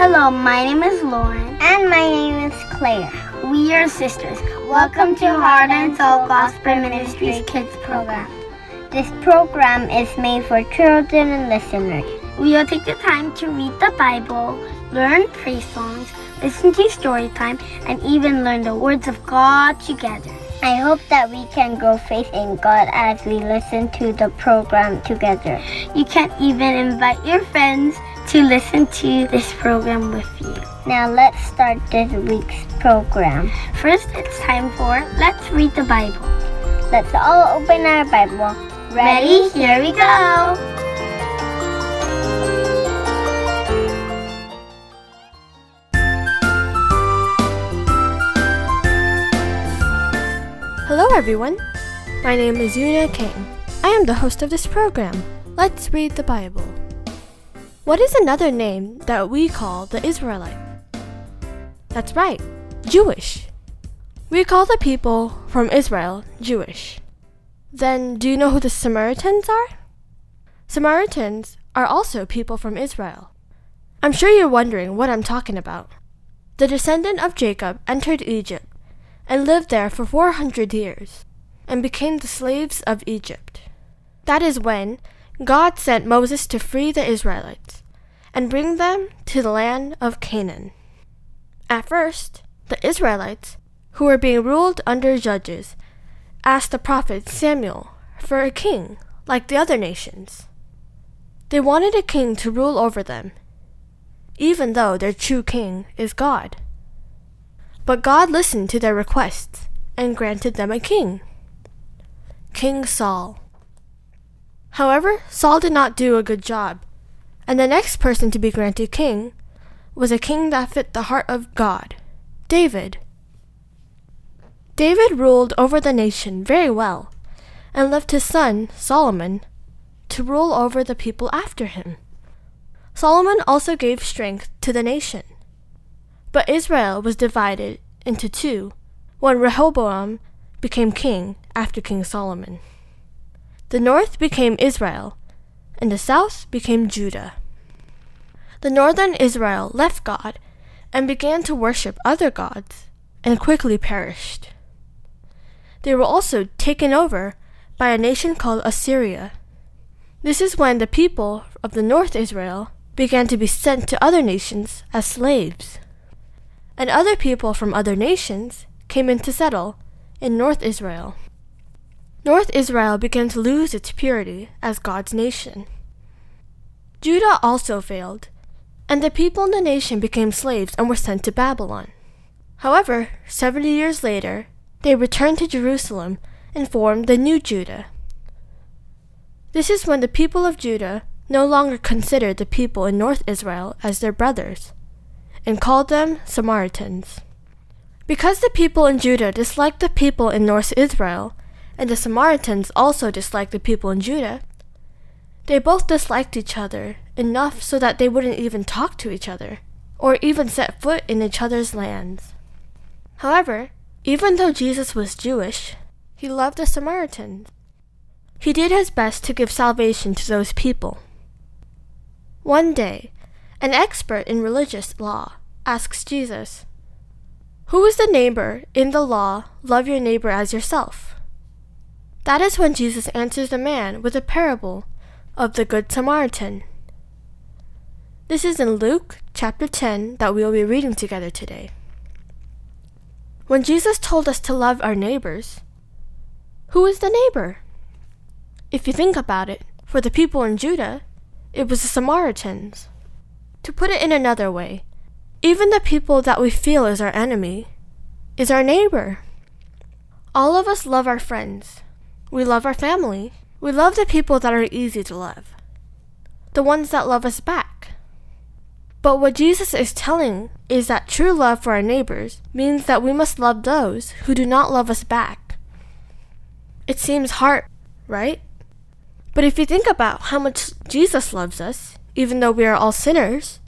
Hello, my name is Lauren. And my name is Claire. We are sisters. Welcome to Heart and Soul Gospel Ministries Kids Program. This program is made for children and listeners. We will take the time to read the Bible, learn praise songs, listen to story time, and even learn the words of God together. I hope that we can grow faith in God as we listen to the program together. You can even invite your friends to listen to this program with you. Now let's start this week's program. First, it's time for Let's Read the Bible. Let's all open our Bible. Ready? Here we go. Hello, everyone. My name is Yuna King. I am the host of this program. Let's read the Bible. What is another name that we call the Israelite? That's right, Jewish. We call the people from Israel Jewish. Then, do you know who the Samaritans are? Samaritans are also people from Israel. I'm sure you're wondering what I'm talking about. The descendant of Jacob entered Egypt and lived there for 400 years and became the slaves of Egypt. That is when God sent Moses to free the Israelites and bring them to the land of Canaan. At first, the Israelites, who were being ruled under judges, asked the prophet Samuel for a king like the other nations. They wanted a king to rule over them, even though their true king is God. But God listened to their requests and granted them a king King Saul. However, Saul did not do a good job, and the next person to be granted king was a king that fit the heart of God David. David ruled over the nation very well and left his son, Solomon, to rule over the people after him. Solomon also gave strength to the nation. But Israel was divided into two when Rehoboam became king after King Solomon. The north became Israel, and the south became Judah. The northern Israel left God and began to worship other gods and quickly perished. They were also taken over by a nation called Assyria. This is when the people of the north Israel began to be sent to other nations as slaves and other people from other nations came in to settle in North Israel. North Israel began to lose its purity as God's nation. Judah also failed, and the people in the nation became slaves and were sent to Babylon. However, 70 years later, they returned to Jerusalem and formed the new Judah. This is when the people of Judah no longer considered the people in North Israel as their brothers and called them Samaritans. Because the people in Judah disliked the people in North Israel, and the Samaritans also disliked the people in Judah, they both disliked each other enough so that they wouldn't even talk to each other, or even set foot in each other's lands. However, even though Jesus was Jewish, he loved the Samaritans. He did his best to give salvation to those people. One day, an expert in religious law asks Jesus, Who is the neighbor in the law, love your neighbor as yourself? That is when Jesus answers the man with a parable of the Good Samaritan. This is in Luke chapter 10 that we will be reading together today. When Jesus told us to love our neighbors, who is the neighbor? If you think about it, for the people in Judah, it was the Samaritans. To put it in another way, even the people that we feel is our enemy is our neighbor. All of us love our friends. We love our family. We love the people that are easy to love. The ones that love us back. But what Jesus is telling is that true love for our neighbors means that we must love those who do not love us back. It seems hard, right? But if you think about how much Jesus loves us, even though we are all sinners,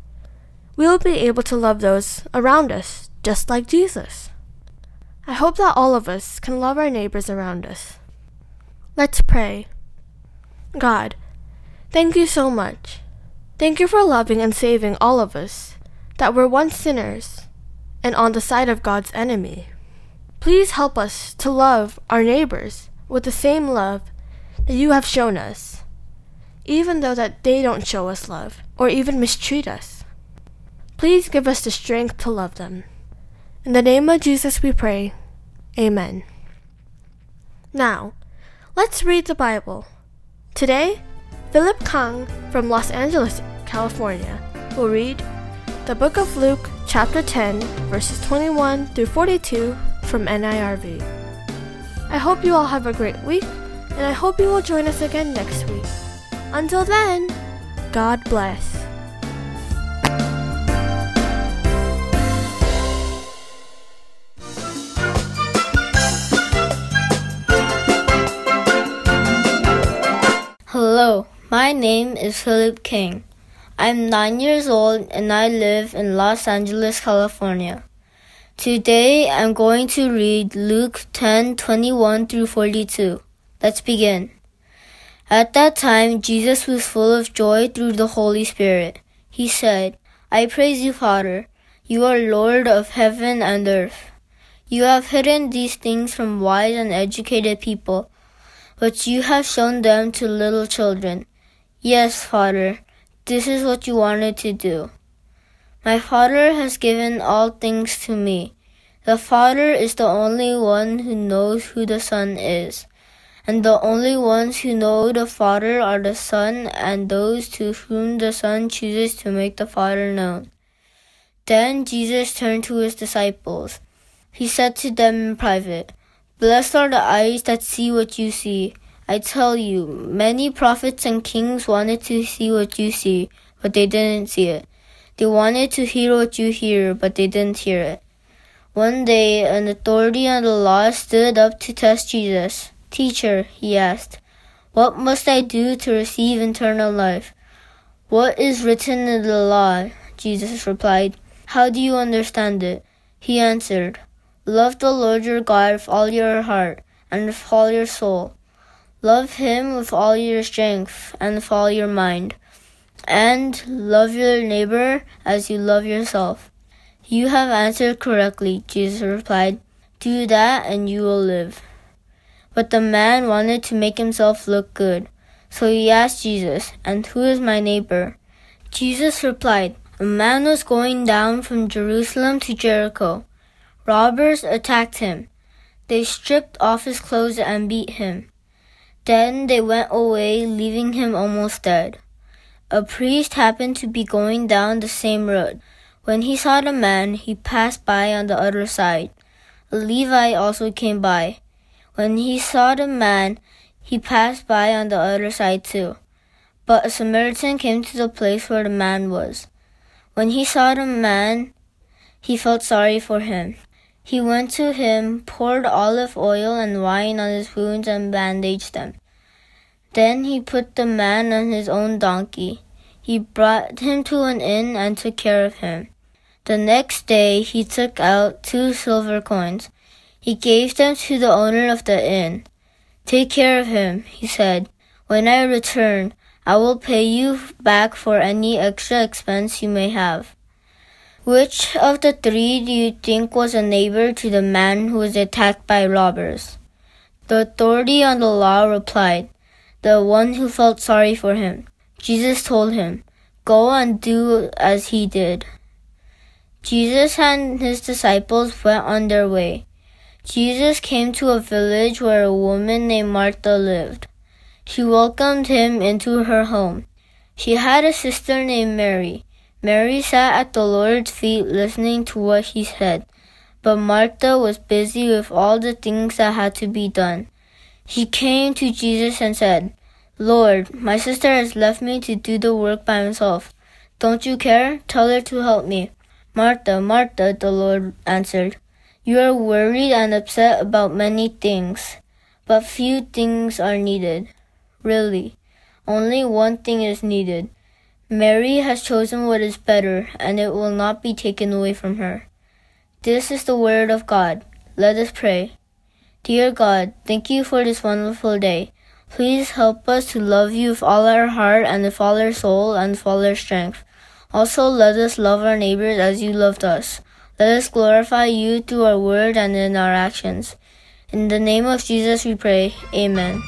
we will be able to love those around us just like Jesus. I hope that all of us can love our neighbors around us. Let's pray. God, thank you so much. Thank you for loving and saving all of us, that we're once sinners and on the side of God's enemy. Please help us to love our neighbors with the same love that you have shown us, even though that they don't show us love or even mistreat us. Please give us the strength to love them. In the name of Jesus we pray. Amen. Now, let's read the Bible. Today, Philip Kang from Los Angeles, California, will read the book of Luke, chapter 10, verses 21 through 42 from NIRV. I hope you all have a great week, and I hope you will join us again next week. Until then, God bless. Hello, my name is Philip King. I'm nine years old and I live in Los Angeles, California. Today I'm going to read Luke 10 21 through 42. Let's begin. At that time, Jesus was full of joy through the Holy Spirit. He said, I praise you, Father. You are Lord of heaven and earth. You have hidden these things from wise and educated people, but you have shown them to little children. Yes, Father, this is what you wanted to do. My Father has given all things to me. The Father is the only one who knows who the Son is. And the only ones who know the Father are the Son and those to whom the Son chooses to make the Father known. Then Jesus turned to his disciples. He said to them in private, Blessed are the eyes that see what you see. I tell you, many prophets and kings wanted to see what you see, but they didn't see it. They wanted to hear what you hear, but they didn't hear it. One day, an authority on the law stood up to test Jesus. Teacher, he asked, what must I do to receive eternal life? What is written in the law? Jesus replied. How do you understand it? He answered, Love the Lord your God with all your heart and with all your soul Love him with all your strength and with all your mind. And love your neighbor as you love yourself. You have answered correctly, Jesus replied. Do that and you will live. But the man wanted to make himself look good. So he asked Jesus, And who is my neighbor? Jesus replied, A man was going down from Jerusalem to Jericho. Robbers attacked him. They stripped off his clothes and beat him. Then they went away, leaving him almost dead. A priest happened to be going down the same road. When he saw the man, he passed by on the other side. A Levite also came by. When he saw the man, he passed by on the other side too. But a Samaritan came to the place where the man was. When he saw the man, he felt sorry for him. He went to him, poured olive oil and wine on his wounds, and bandaged them. Then he put the man on his own donkey. He brought him to an inn and took care of him. The next day he took out two silver coins. He gave them to the owner of the inn. Take care of him, he said. When I return, I will pay you back for any extra expense you may have. Which of the three do you think was a neighbor to the man who was attacked by robbers? The authority on the law replied, The one who felt sorry for him. Jesus told him, Go and do as he did. Jesus and his disciples went on their way. Jesus came to a village where a woman named Martha lived. She welcomed him into her home. She had a sister named Mary. Mary sat at the Lord's feet listening to what he said, but Martha was busy with all the things that had to be done. She came to Jesus and said, Lord, my sister has left me to do the work by myself. Don't you care? Tell her to help me. Martha, Martha, the Lord answered, you are worried and upset about many things, but few things are needed. Really, only one thing is needed. Mary has chosen what is better, and it will not be taken away from her. This is the word of God. Let us pray. Dear God, thank you for this wonderful day. Please help us to love you with all our heart and with all our soul and with all our strength. Also, let us love our neighbors as you loved us. Let us glorify you through our word and in our actions. In the name of Jesus we pray. Amen.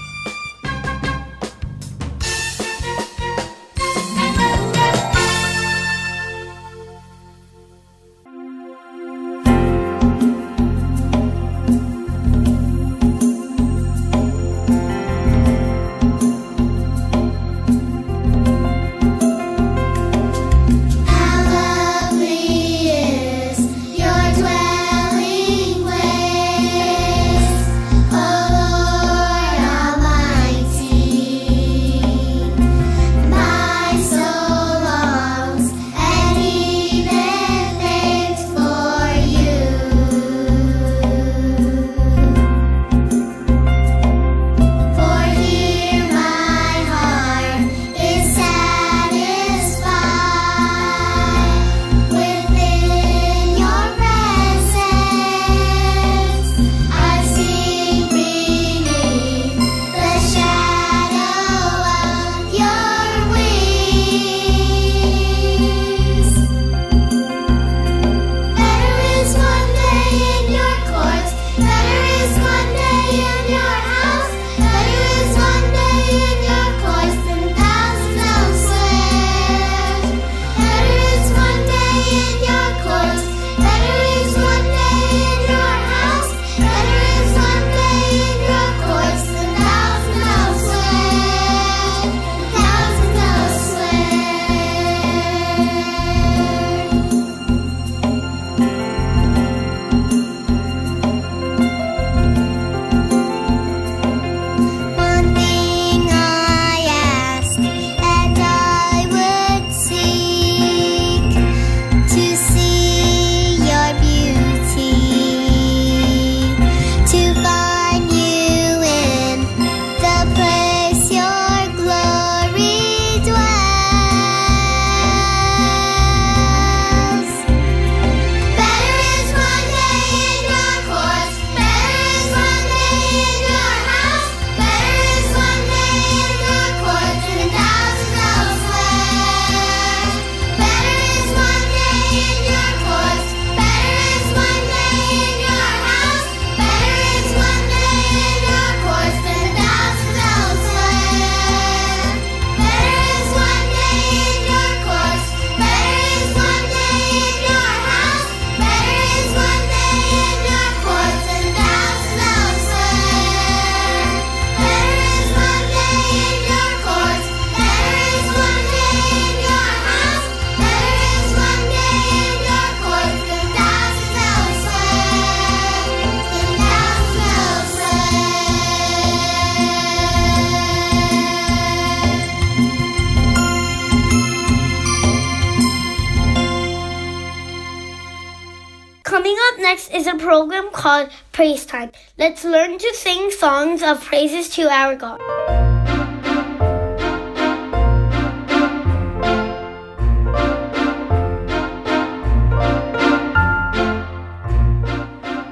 Of praises to our God.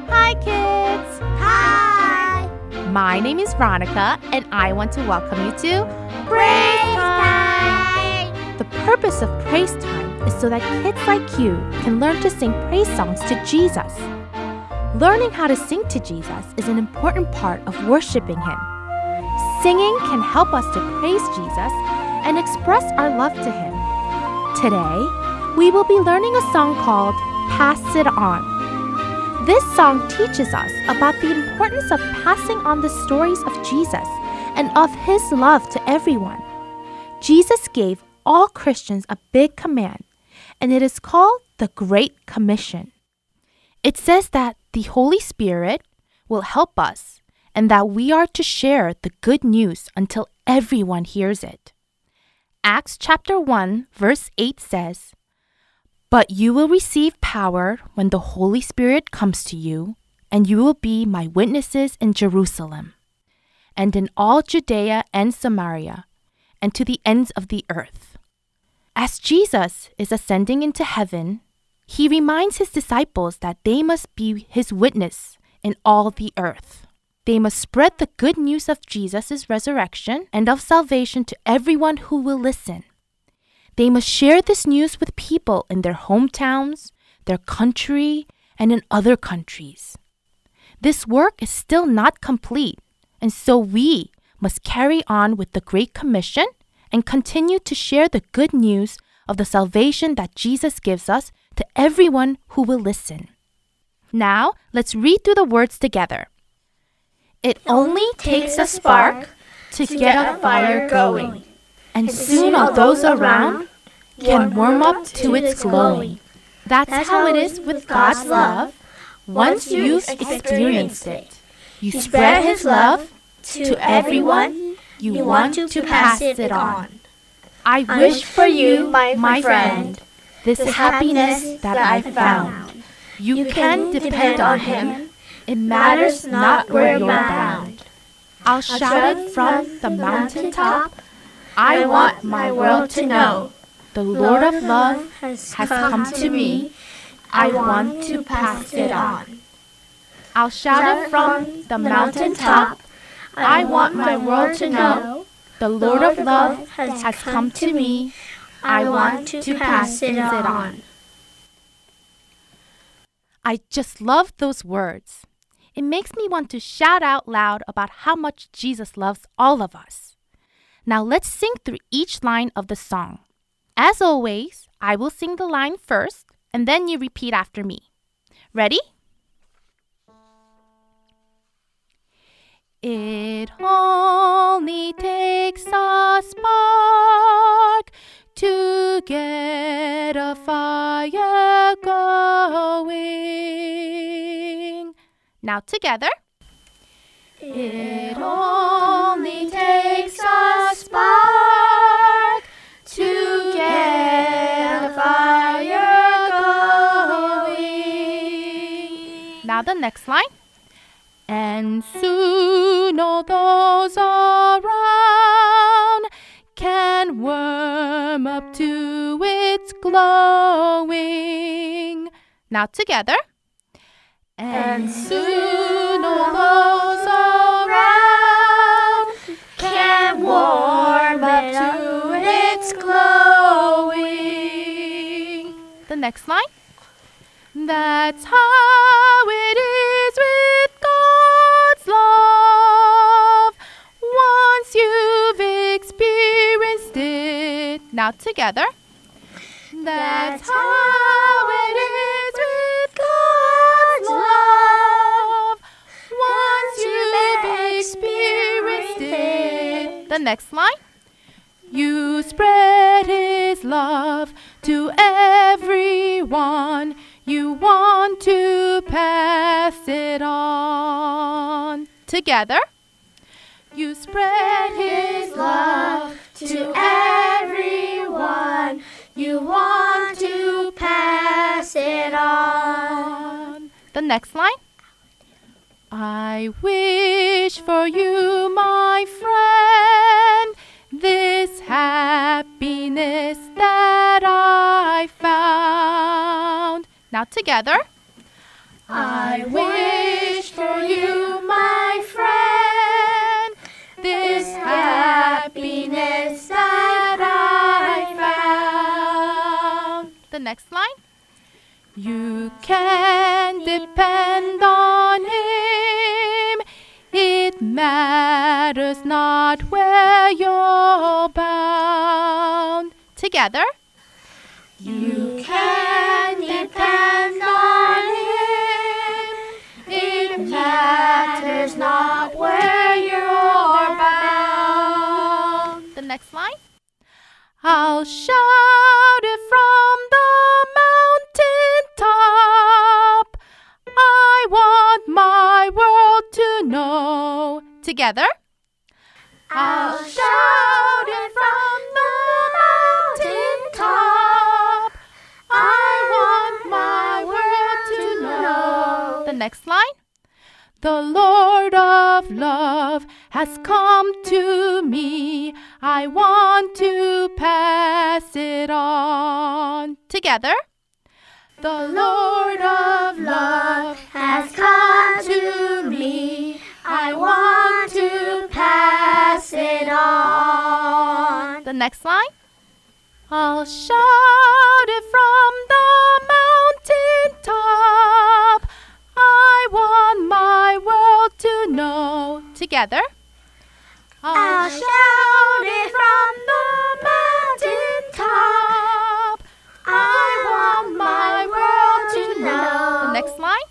Hi, kids. Hi. My name is Veronica, and I want to welcome you to Praise Time. The purpose of Praise Time is so that kids like you can learn to sing praise songs to Jesus. Learning how to sing to Jesus is an important part of worshiping Him. Singing can help us to praise Jesus and express our love to Him. Today, we will be learning a song called Pass It On. This song teaches us about the importance of passing on the stories of Jesus and of His love to everyone. Jesus gave all Christians a big command, and it is called the Great Commission. It says that the Holy Spirit will help us and that we are to share the good news until everyone hears it. Acts chapter 1 verse 8 says, But you will receive power when the Holy Spirit comes to you, and you will be my witnesses in Jerusalem, and in all Judea and Samaria, and to the ends of the earth. As Jesus is ascending into heaven, he reminds his disciples that they must be his witness in all the earth. They must spread the good news of Jesus' resurrection and of salvation to everyone who will listen. They must share this news with people in their hometowns, their country, and in other countries. This work is still not complete, and so we must carry on with the Great Commission and continue to share the good news of the salvation that Jesus gives us to everyone who will listen. Now, let's read through the words together. It only takes a spark to get a fire going, and soon all those around can warm up to its glowing. That's how it is with God's love. Once you've experienced it, you spread His love to everyone you want to pass it on. I wish for you, my friend, this happiness that I found. You can depend on Him. It matters not where you're bound. I'll shout it from the mountaintop. I want my world to know the Lord of love has come to me. I want to pass it on. I'll shout it from the mountaintop. I want my world to know the Lord of love has come to me. I want to pass it on. I just love those words. It makes me want to shout out loud about how much Jesus loves all of us. Now let's sing through each line of the song. As always, I will sing the line first, and then you repeat after me. Ready? It only takes a spark to get a fire going. Now together. It only takes a spark to get a fire going. Now the next line. And soon all those up to its glowing. Now together. And soon all those around can warm up to its glowing. The next line. That's how it is with God's love. Now together. That's how it is with God's love. Once you've experienced it. The next line. You spread His love to everyone. You want to pass it on. Together. You spread His love to everyone. You want to pass it on. The next line. I wish for you, my friend, this happiness that I found. Now together. I wish for you, my friend, happiness that I found. The next line. You can depend on Him. It matters not where you're bound. Together. You can depend on Him. It matters not where next. I'll shout it from the mountain top. I want my world to know. Together. I'll shout it from the mountain top. I want my world to know. The next line. The Lord of love has come to me. I want to pass it on. Together. The Lord of love has come to me. I want to pass it on. The next line. I'll shout it from the mountain top. I want my world to know. Together. I'll shout it from the mountain top. I want my world to know. The next line.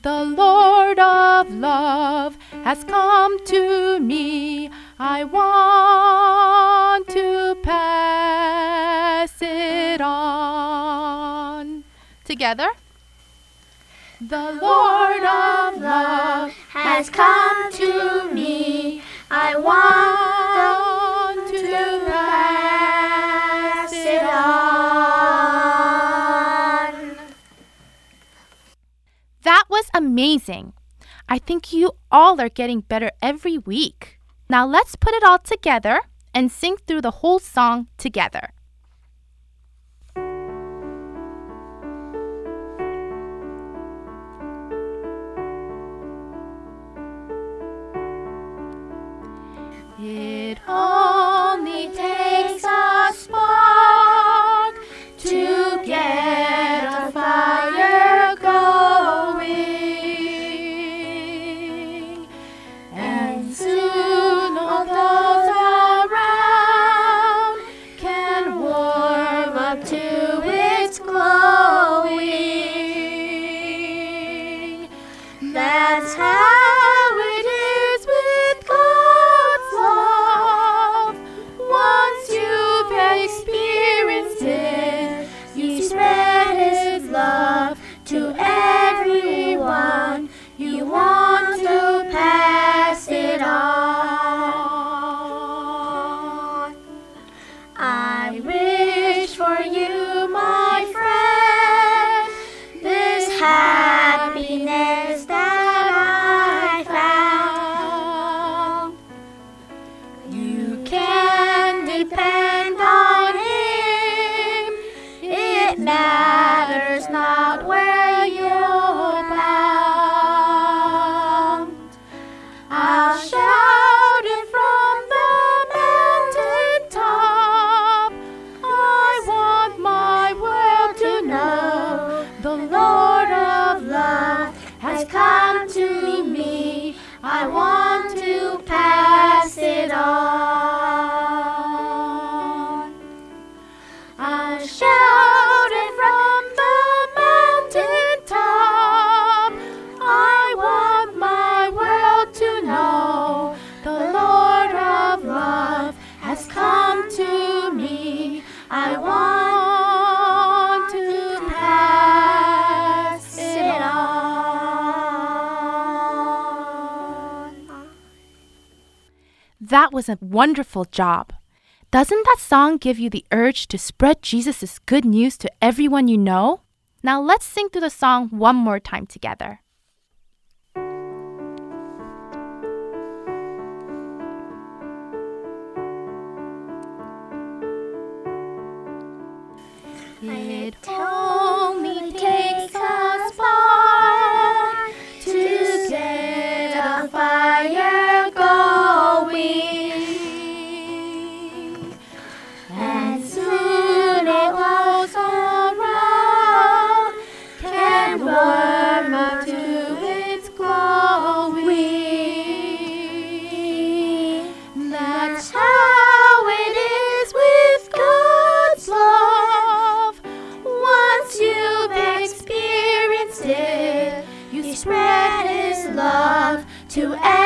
The Lord of love has come to me. I want to pass it on. Together. The Lord of love Has come amazing. I think you all are getting better every week. Now let's put it all together and sing through the whole song together. Wonderful job. Doesn't that song give you the urge to spread Jesus' good news to everyone you know? Now let's sing through the song one more time together. to end.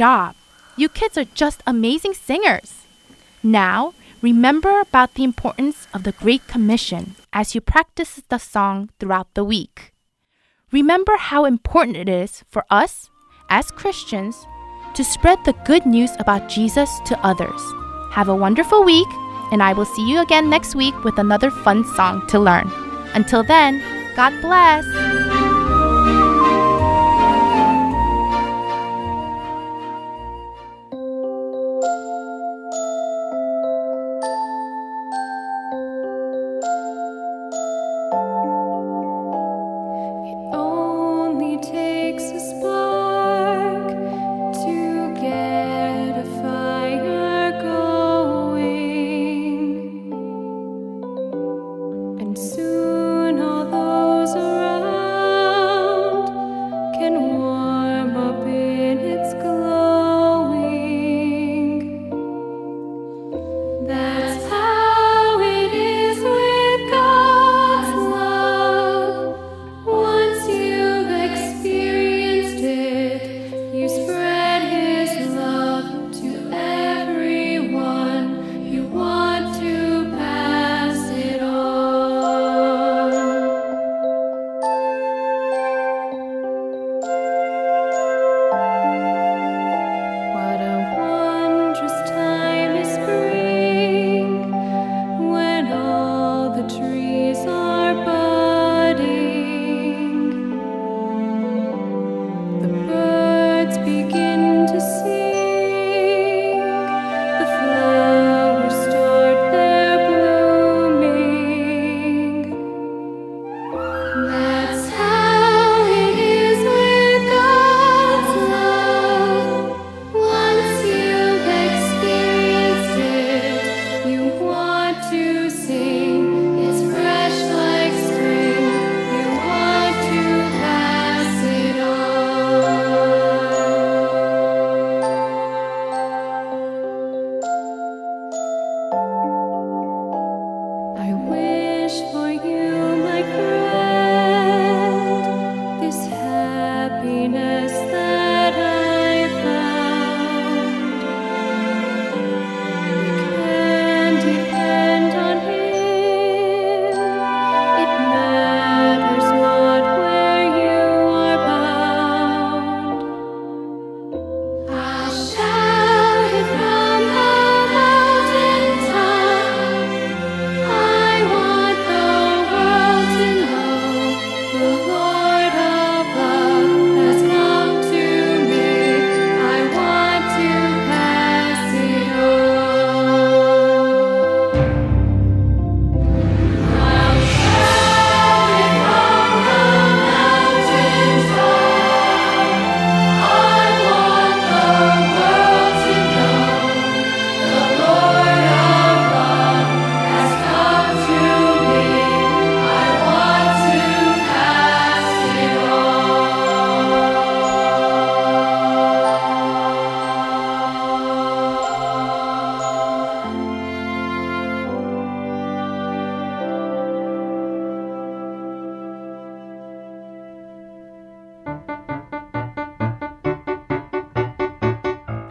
Job! You kids are just amazing singers. Now, remember about the importance of the Great Commission as you practice the song throughout the week. Remember how important it is for us, as Christians, to spread the good news about Jesus to others. Have a wonderful week, and I will see you again next week with another fun song to learn. Until then, God bless!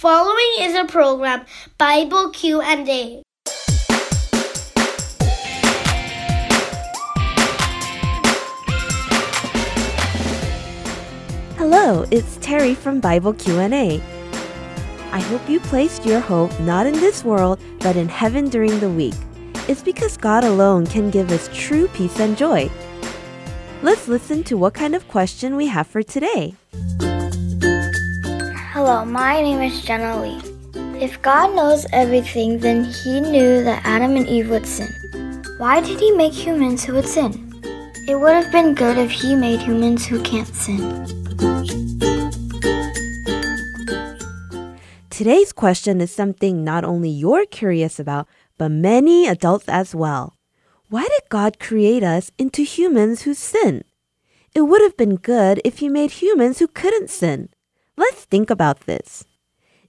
Following is a program, Bible Q&A. Hello, it's Terry from Bible Q&A. I hope you placed your hope not in this world, but in heaven during the week. It's because God alone can give us true peace and joy. Let's listen to what kind of question we have for today. Hello, my name is Jenna Lee. If God knows everything, then He knew that Adam and Eve would sin. Why did He make humans who would sin? It would have been good if He made humans who can't sin. Today's question is something not only you're curious about, but many adults as well. Why did God create us into humans who sin? It would have been good if He made humans who couldn't sin. Let's think about this.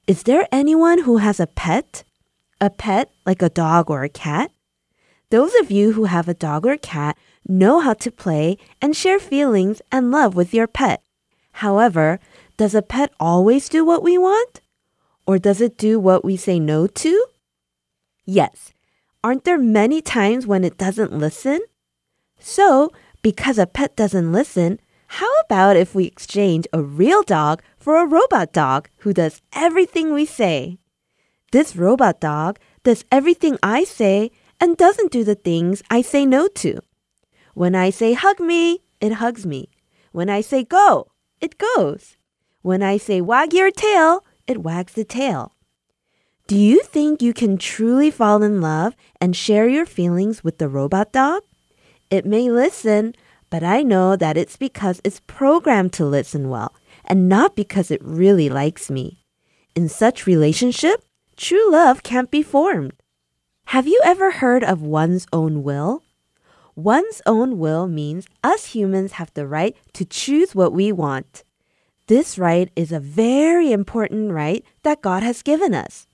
Is there anyone who has a pet? A pet like a dog or a cat? Those of you who have a dog or cat know how to play and share feelings and love with your pet. However, does a pet always do what we want? Or does it do what we say no to? Yes. Aren't there many times when it doesn't listen? So, because a pet doesn't listen, how about if we exchange a real dog for a robot dog who does everything we say? This robot dog does everything I say and doesn't do the things I say no to. When I say hug me, it hugs me. When I say go, it goes. When I say wag your tail, it wags the tail. Do you think you can truly fall in love and share your feelings with the robot dog? It may listen, but I know that it's because it's programmed to listen well and not because it really likes me. In such relationship, true love can't be formed. Have you ever heard of one's own will? One's own will means us humans have the right to choose what we want. This right is a very important right that God has given us.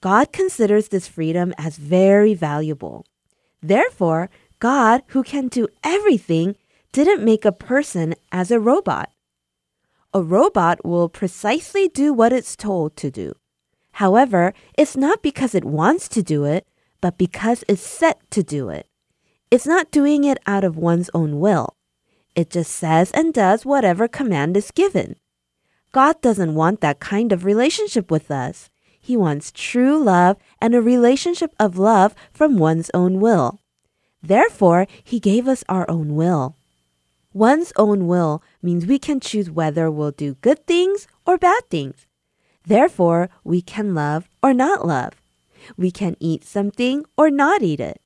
God considers this freedom as very valuable. Therefore, God, who can do everything, didn't make a person as a robot. A robot will precisely do what it's told to do. However, it's not because it wants to do it, but because it's set to do it. It's not doing it out of one's own will. It just says and does whatever command is given. God doesn't want that kind of relationship with us. He wants true love and a relationship of love from one's own will. Therefore, He gave us our own will. One's own will means we can choose whether we'll do good things or bad things. Therefore, we can love or not love. We can eat something or not eat it.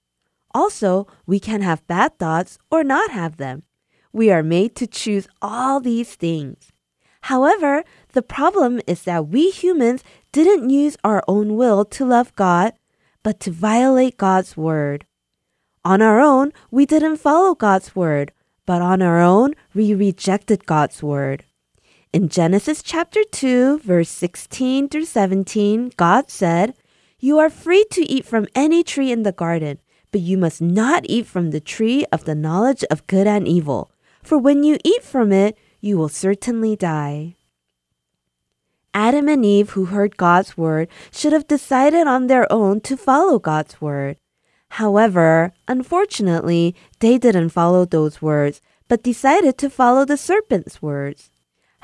Also, we can have bad thoughts or not have them. We are made to choose all these things. However, the problem is that we humans didn't use our own will to love God, but to violate God's word. On our own, we didn't follow God's word, but on our own, we rejected God's word. In Genesis chapter 2, verse 16 through 17, God said, You are free to eat from any tree in the garden, but you must not eat from the tree of the knowledge of good and evil, for when you eat from it, you will certainly die. Adam and Eve, who heard God's word, should have decided on their own to follow God's word. However, unfortunately, they didn't follow those words, but decided to follow the serpent's words.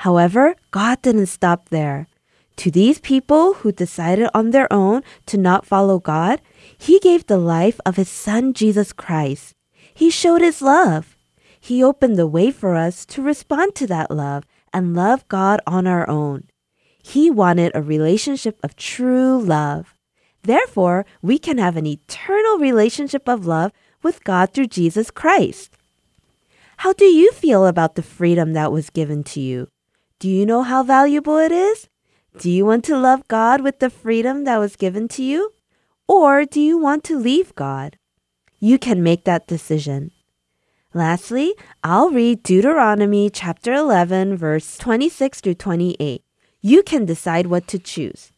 However, God didn't stop there. To these people who decided on their own to not follow God, He gave the life of His Son Jesus Christ. He showed His love. He opened the way for us to respond to that love and love God on our own. He wanted a relationship of true love. Therefore, we can have an eternal relationship of love with God through Jesus Christ. How do you feel about the freedom that was given to you? Do you know how valuable it is? Do you want to love God with the freedom that was given to you? Or do you want to leave God? You can make that decision. Lastly, I'll read Deuteronomy chapter 11, verse 26 through 28. You can decide what to choose.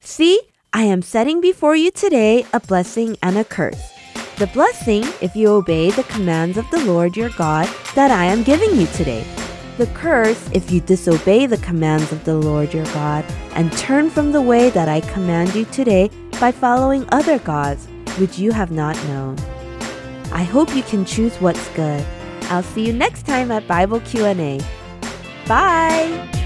See, I am setting before you today a blessing and a curse. The blessing, if you obey the commands of the Lord your God that I am giving you today. The curse, if you disobey the commands of the Lord your God and turn from the way that I command you today by following other gods, which you have not known. I hope you can choose what's good. I'll see you next time at Bible Q&A. Bye!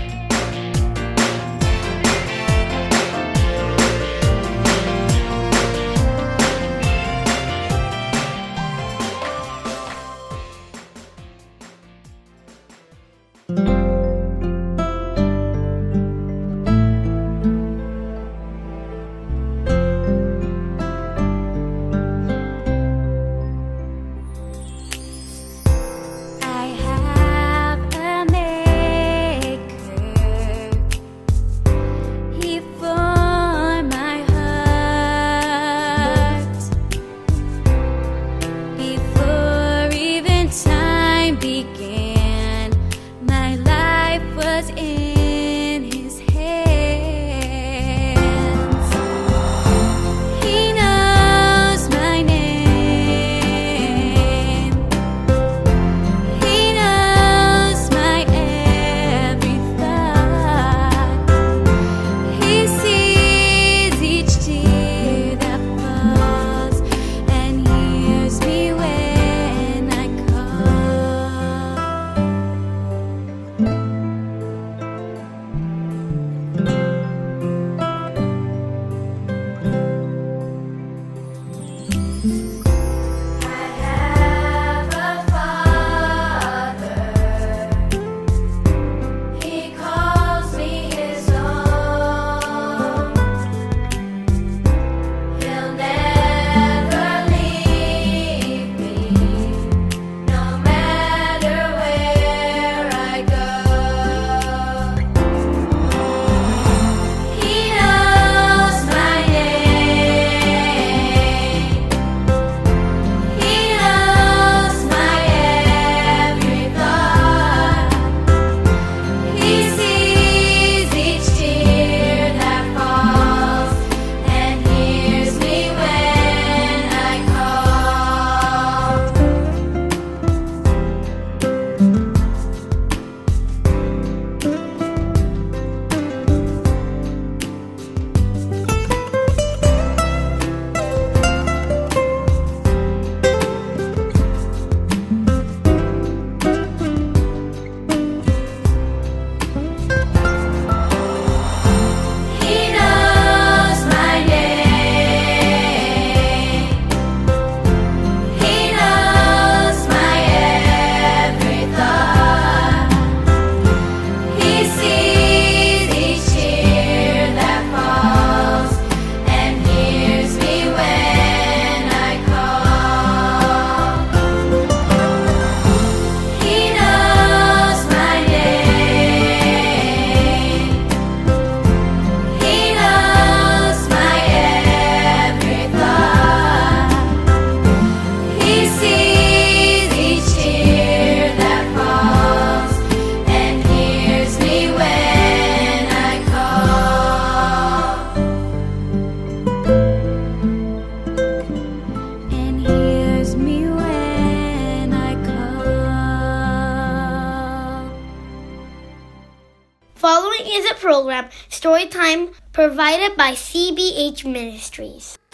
CBH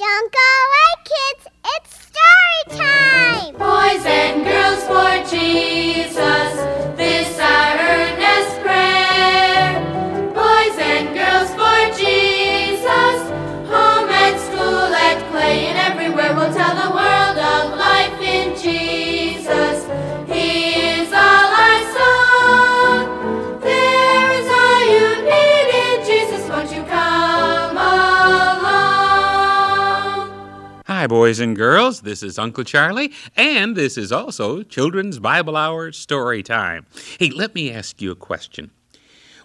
girls. This is Uncle Charlie, and this is also Children's Bible Hour Story Time. Hey, let me ask you a question.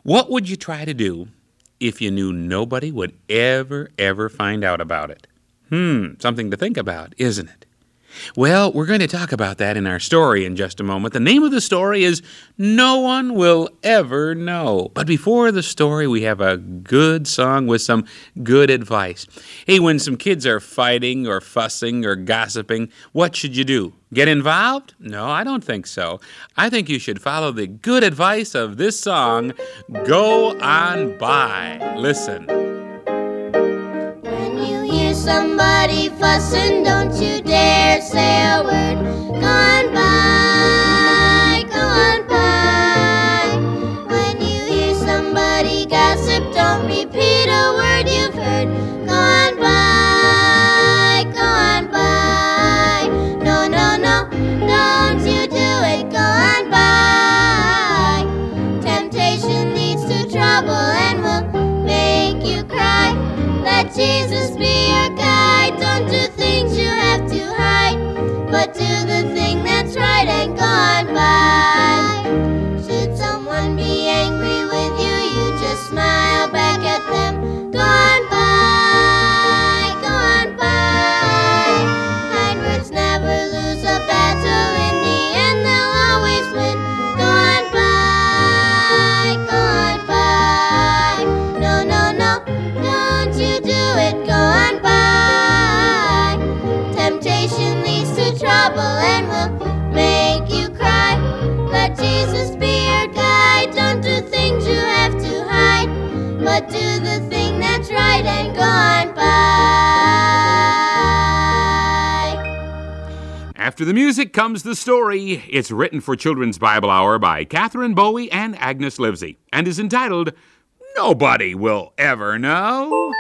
What would you try to do if you knew nobody would ever, ever find out about it? Hmm, something to think about, isn't it? Well, we're going to talk about that in our story in just a moment. The name of the story is No One Will Ever Know. But before the story, we have a good song with some good advice. Hey, when some kids are fighting or fussing or gossiping, what should you do? Get involved? No, I don't think so. I think you should follow the good advice of this song, Go On By. Listen. Somebody fussing, don't you dare say a word. Go on by, Jesus be your guide. Don't do things you have to hide, but do the thing that's right and go on by. After the music comes the story. It's written for Children's Bible Hour by Catherine Bowie and Agnes Livesey and is entitled Nobody Will Ever Know.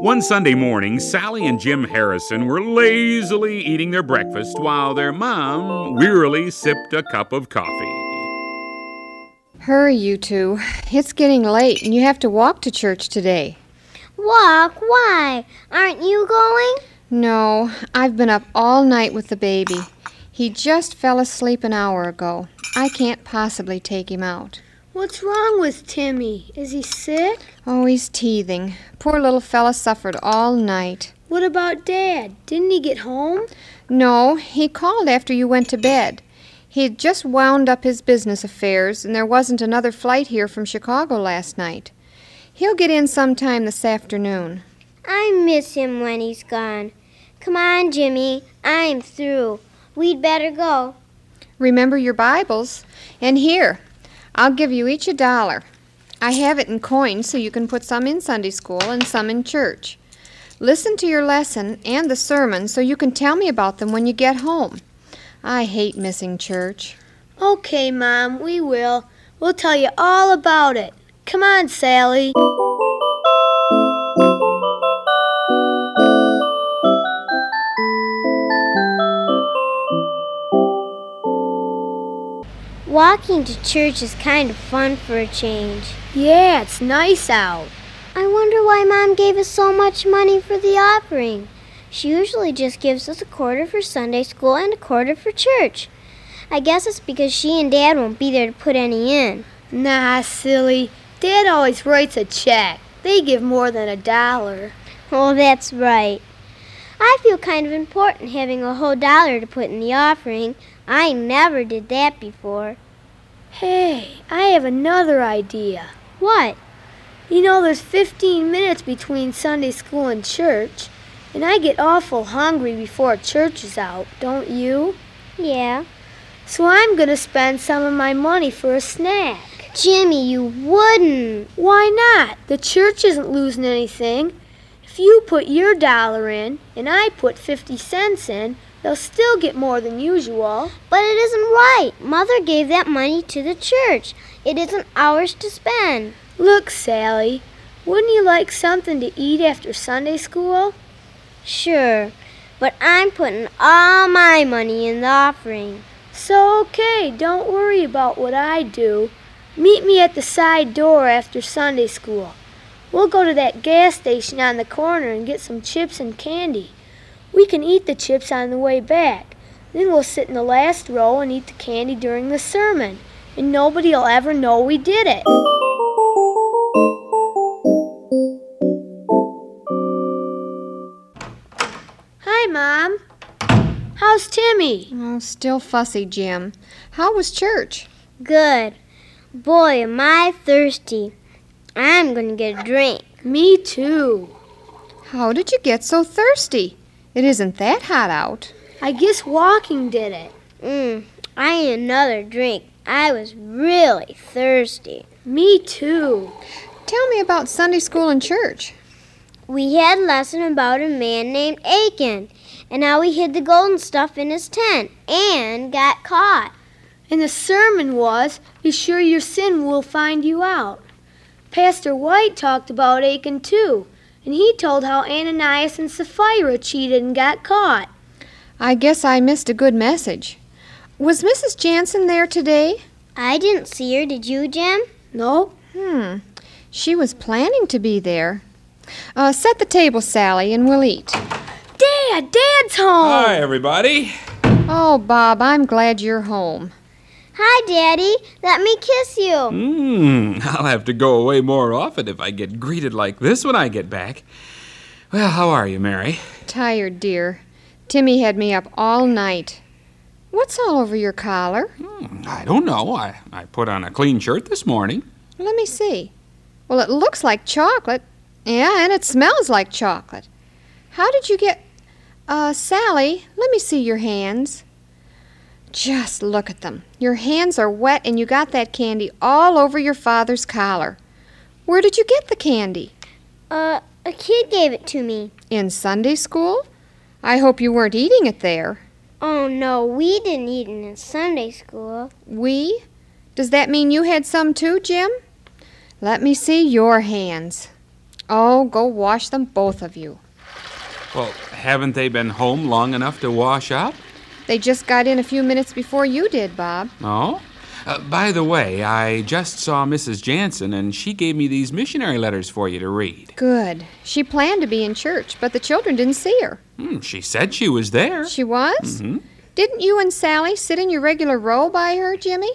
One Sunday morning, Sally and Jim Harrison were lazily eating their breakfast while their mom wearily sipped a cup of coffee. Hurry, you two. It's getting late and you have to walk to church today. Walk? Why? Aren't you going? No, I've been up all night with the baby. He just fell asleep an hour ago. I can't possibly take him out. What's wrong with Timmy? Is he sick? Oh, he's teething. Poor little fella suffered all night. What about Dad? Didn't he get home? No, he called after you went to bed. He had just wound up his business affairs, and there wasn't another flight here from Chicago last night. He'll get in sometime this afternoon. I miss him when he's gone. Come on, Jimmy. I'm through. We'd better go. Remember your Bibles. And here, I'll give you each a dollar. I have it in coins so you can put some in Sunday school and some in church. Listen to your lesson and the sermon so you can tell me about them when you get home. I hate missing church. Okay, Mom, we will. We'll tell you all about it. Come on, Sally. Walking to church is kind of fun for a change. Yeah, it's nice out. I wonder why Mom gave us so much money for the offering. She usually just gives us a quarter for Sunday school and a quarter for church. I guess it's because she and Dad won't be there to put any in. Nah, silly. Dad always writes a check. They give more than a dollar. Oh, that's right. I feel kind of important having a whole dollar to put in the offering. I never did that before. Hey, I have another idea. What? You know, there's 15 minutes between Sunday school and church, and I get awful hungry before church is out, don't you? Yeah. So I'm going to spend some of my money for a snack. Jimmy, you wouldn't. Why not? The church isn't losing anything. If you put your dollar in and I put 50 cents in, they'll still get more than usual. But it isn't right. Mother gave that money to the church. It isn't ours to spend. Look, Sally, wouldn't you like something to eat after Sunday school? Sure, but I'm putting all my money in the offering. So, okay, don't worry about what I do. Meet me at the side door after Sunday school. We'll go to that gas station on the corner and get some chips and candy. We can eat the chips on the way back. Then we'll sit in the last row and eat the candy during the sermon, and nobody'll ever know we did it. Hi, Mom. How's Timmy? Oh, still fussy, Jim. How was church? Good. Boy, am I thirsty. I'm going to get a drink. Me too. How did you get so thirsty? It isn't that hot out. I guess walking did it. Mm, I need another drink. I was really thirsty. Me too. Tell me about Sunday school and church. We had a lesson about a man named Achan and how he hid the golden stuff in his tent and got caught. And the sermon was, Be sure your sin will find you out. Pastor White talked about Achan too, and he told how Ananias and Sapphira cheated and got caught. I guess I missed a good message. Was Mrs. Jansen there today? I didn't see her. Did you, Jim? No. Hmm. She was planning to be there. Uh, set the table, Sally, and we'll eat. Dad! Dad's home! Hi, everybody. Oh, Bob, I'm glad you're home. Hi, Daddy. Let me kiss you. Mmm, I'll have to go away more often if I get greeted like this when I get back. Well, how are you, Mary? Tired, dear. Timmy had me up all night. What's all over your collar? Hmm, I don't know. I, I put on a clean shirt this morning. Let me see. Well, it looks like chocolate. Yeah, and it smells like chocolate. How did you get. Uh, Sally, let me see your hands. Just look at them. Your hands are wet and you got that candy all over your father's collar. Where did you get the candy? Uh, a kid gave it to me. In Sunday school? I hope you weren't eating it there. Oh, no, we didn't eat it in Sunday school. We? Does that mean you had some too, Jim? Let me see your hands. Oh, go wash them, both of you. Well, haven't they been home long enough to wash up? They just got in a few minutes before you did, Bob. Oh? Uh, by the way, I just saw Mrs. Jansen, and she gave me these missionary letters for you to read. Good. She planned to be in church, but the children didn't see her. Hmm, she said she was there. She was? hmm Didn't you and Sally sit in your regular row by her, Jimmy?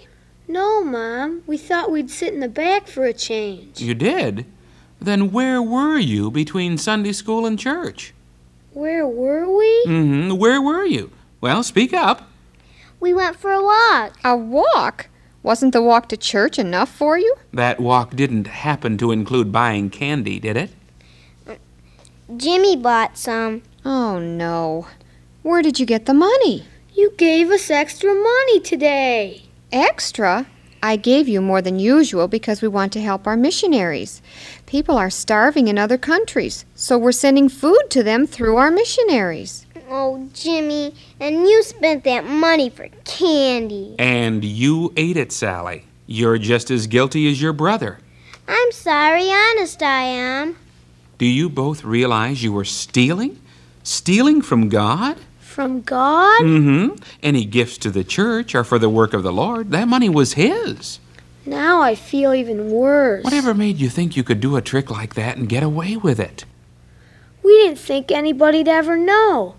No, Mom. We thought we'd sit in the back for a change. You did? Then where were you between Sunday school and church? Where were we? Mm-hmm. Where were you? Well, speak up. We went for a walk. A walk? Wasn't the walk to church enough for you? That walk didn't happen to include buying candy, did it? Jimmy bought some. Oh, no. Where did you get the money? You gave us extra money today. Extra? I gave you more than usual because we want to help our missionaries. People are starving in other countries, so we're sending food to them through our missionaries. Oh, Jimmy, and you spent that money for candy. And you ate it, Sally. You're just as guilty as your brother. I'm sorry, honest I am. Do you both realize you were stealing? Stealing from God? From God? Mm-hmm. Any gifts to the church are for the work of the Lord, that money was his. Now I feel even worse. Whatever made you think you could do a trick like that and get away with it? We didn't think anybody'd ever know.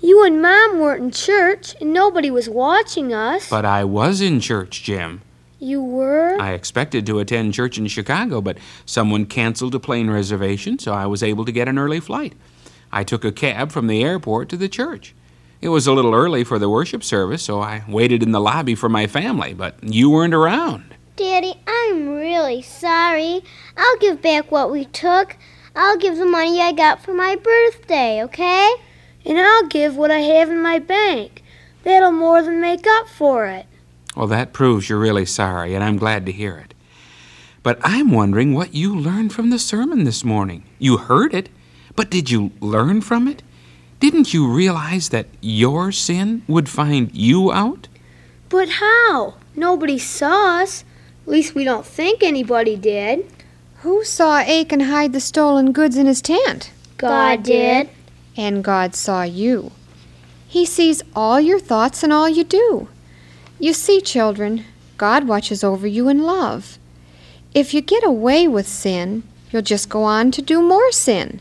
You and Mom weren't in church, and nobody was watching us. But I was in church, Jim. You were? I expected to attend church in Chicago, but someone canceled a plane reservation, so I was able to get an early flight. I took a cab from the airport to the church. It was a little early for the worship service, so I waited in the lobby for my family, but you weren't around. Daddy, I'm really sorry. I'll give back what we took. I'll give the money I got for my birthday, okay? And I'll give what I have in my bank. That'll more than make up for it. Well, that proves you're really sorry, and I'm glad to hear it. But I'm wondering what you learned from the sermon this morning. You heard it, but did you learn from it? Didn't you realize that your sin would find you out? But how? Nobody saw us. At least we don't think anybody did. Who saw Achan hide the stolen goods in his tent? God did. And God saw you. He sees all your thoughts and all you do. You see, children, God watches over you in love. If you get away with sin, you'll just go on to do more sin.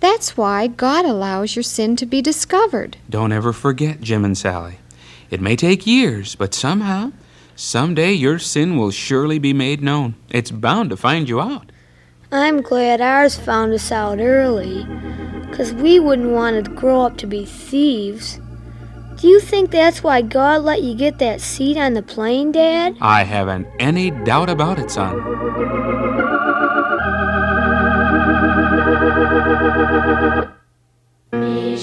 That's why God allows your sin to be discovered. Don't ever forget, Jim and Sally. It may take years, but somehow, someday your sin will surely be made known. It's bound to find you out. I'm glad ours found us out early, 'cause we wouldn't want to grow up to be thieves. Do you think that's why God let you get that seat on the plane, Dad? I haven't any doubt about it, son. Be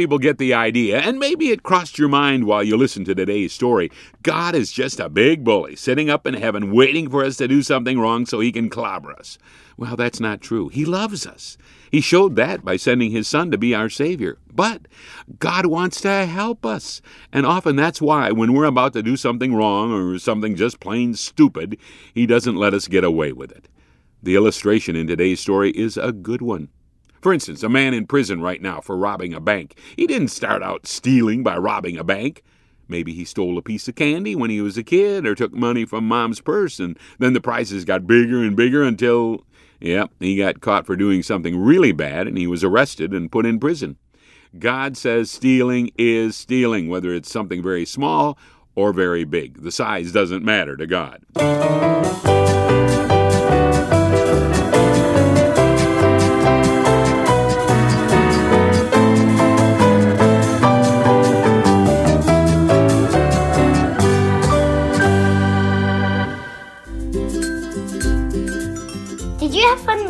people get the idea, and maybe it crossed your mind while you listened to today's story. God is just a big bully sitting up in heaven waiting for us to do something wrong so he can clobber us. Well, that's not true. He loves us. He showed that by sending his son to be our Savior. But God wants to help us. And often that's why, when we're about to do something wrong or something just plain stupid, he doesn't let us get away with it. The illustration in today's story is a good one. For instance, a man in prison right now for robbing a bank. He didn't start out stealing by robbing a bank. Maybe he stole a piece of candy when he was a kid or took money from mom's purse, and then the prices got bigger and bigger until, yep, he got caught for doing something really bad and he was arrested and put in prison. God says stealing is stealing, whether it's something very small or very big. The size doesn't matter to God.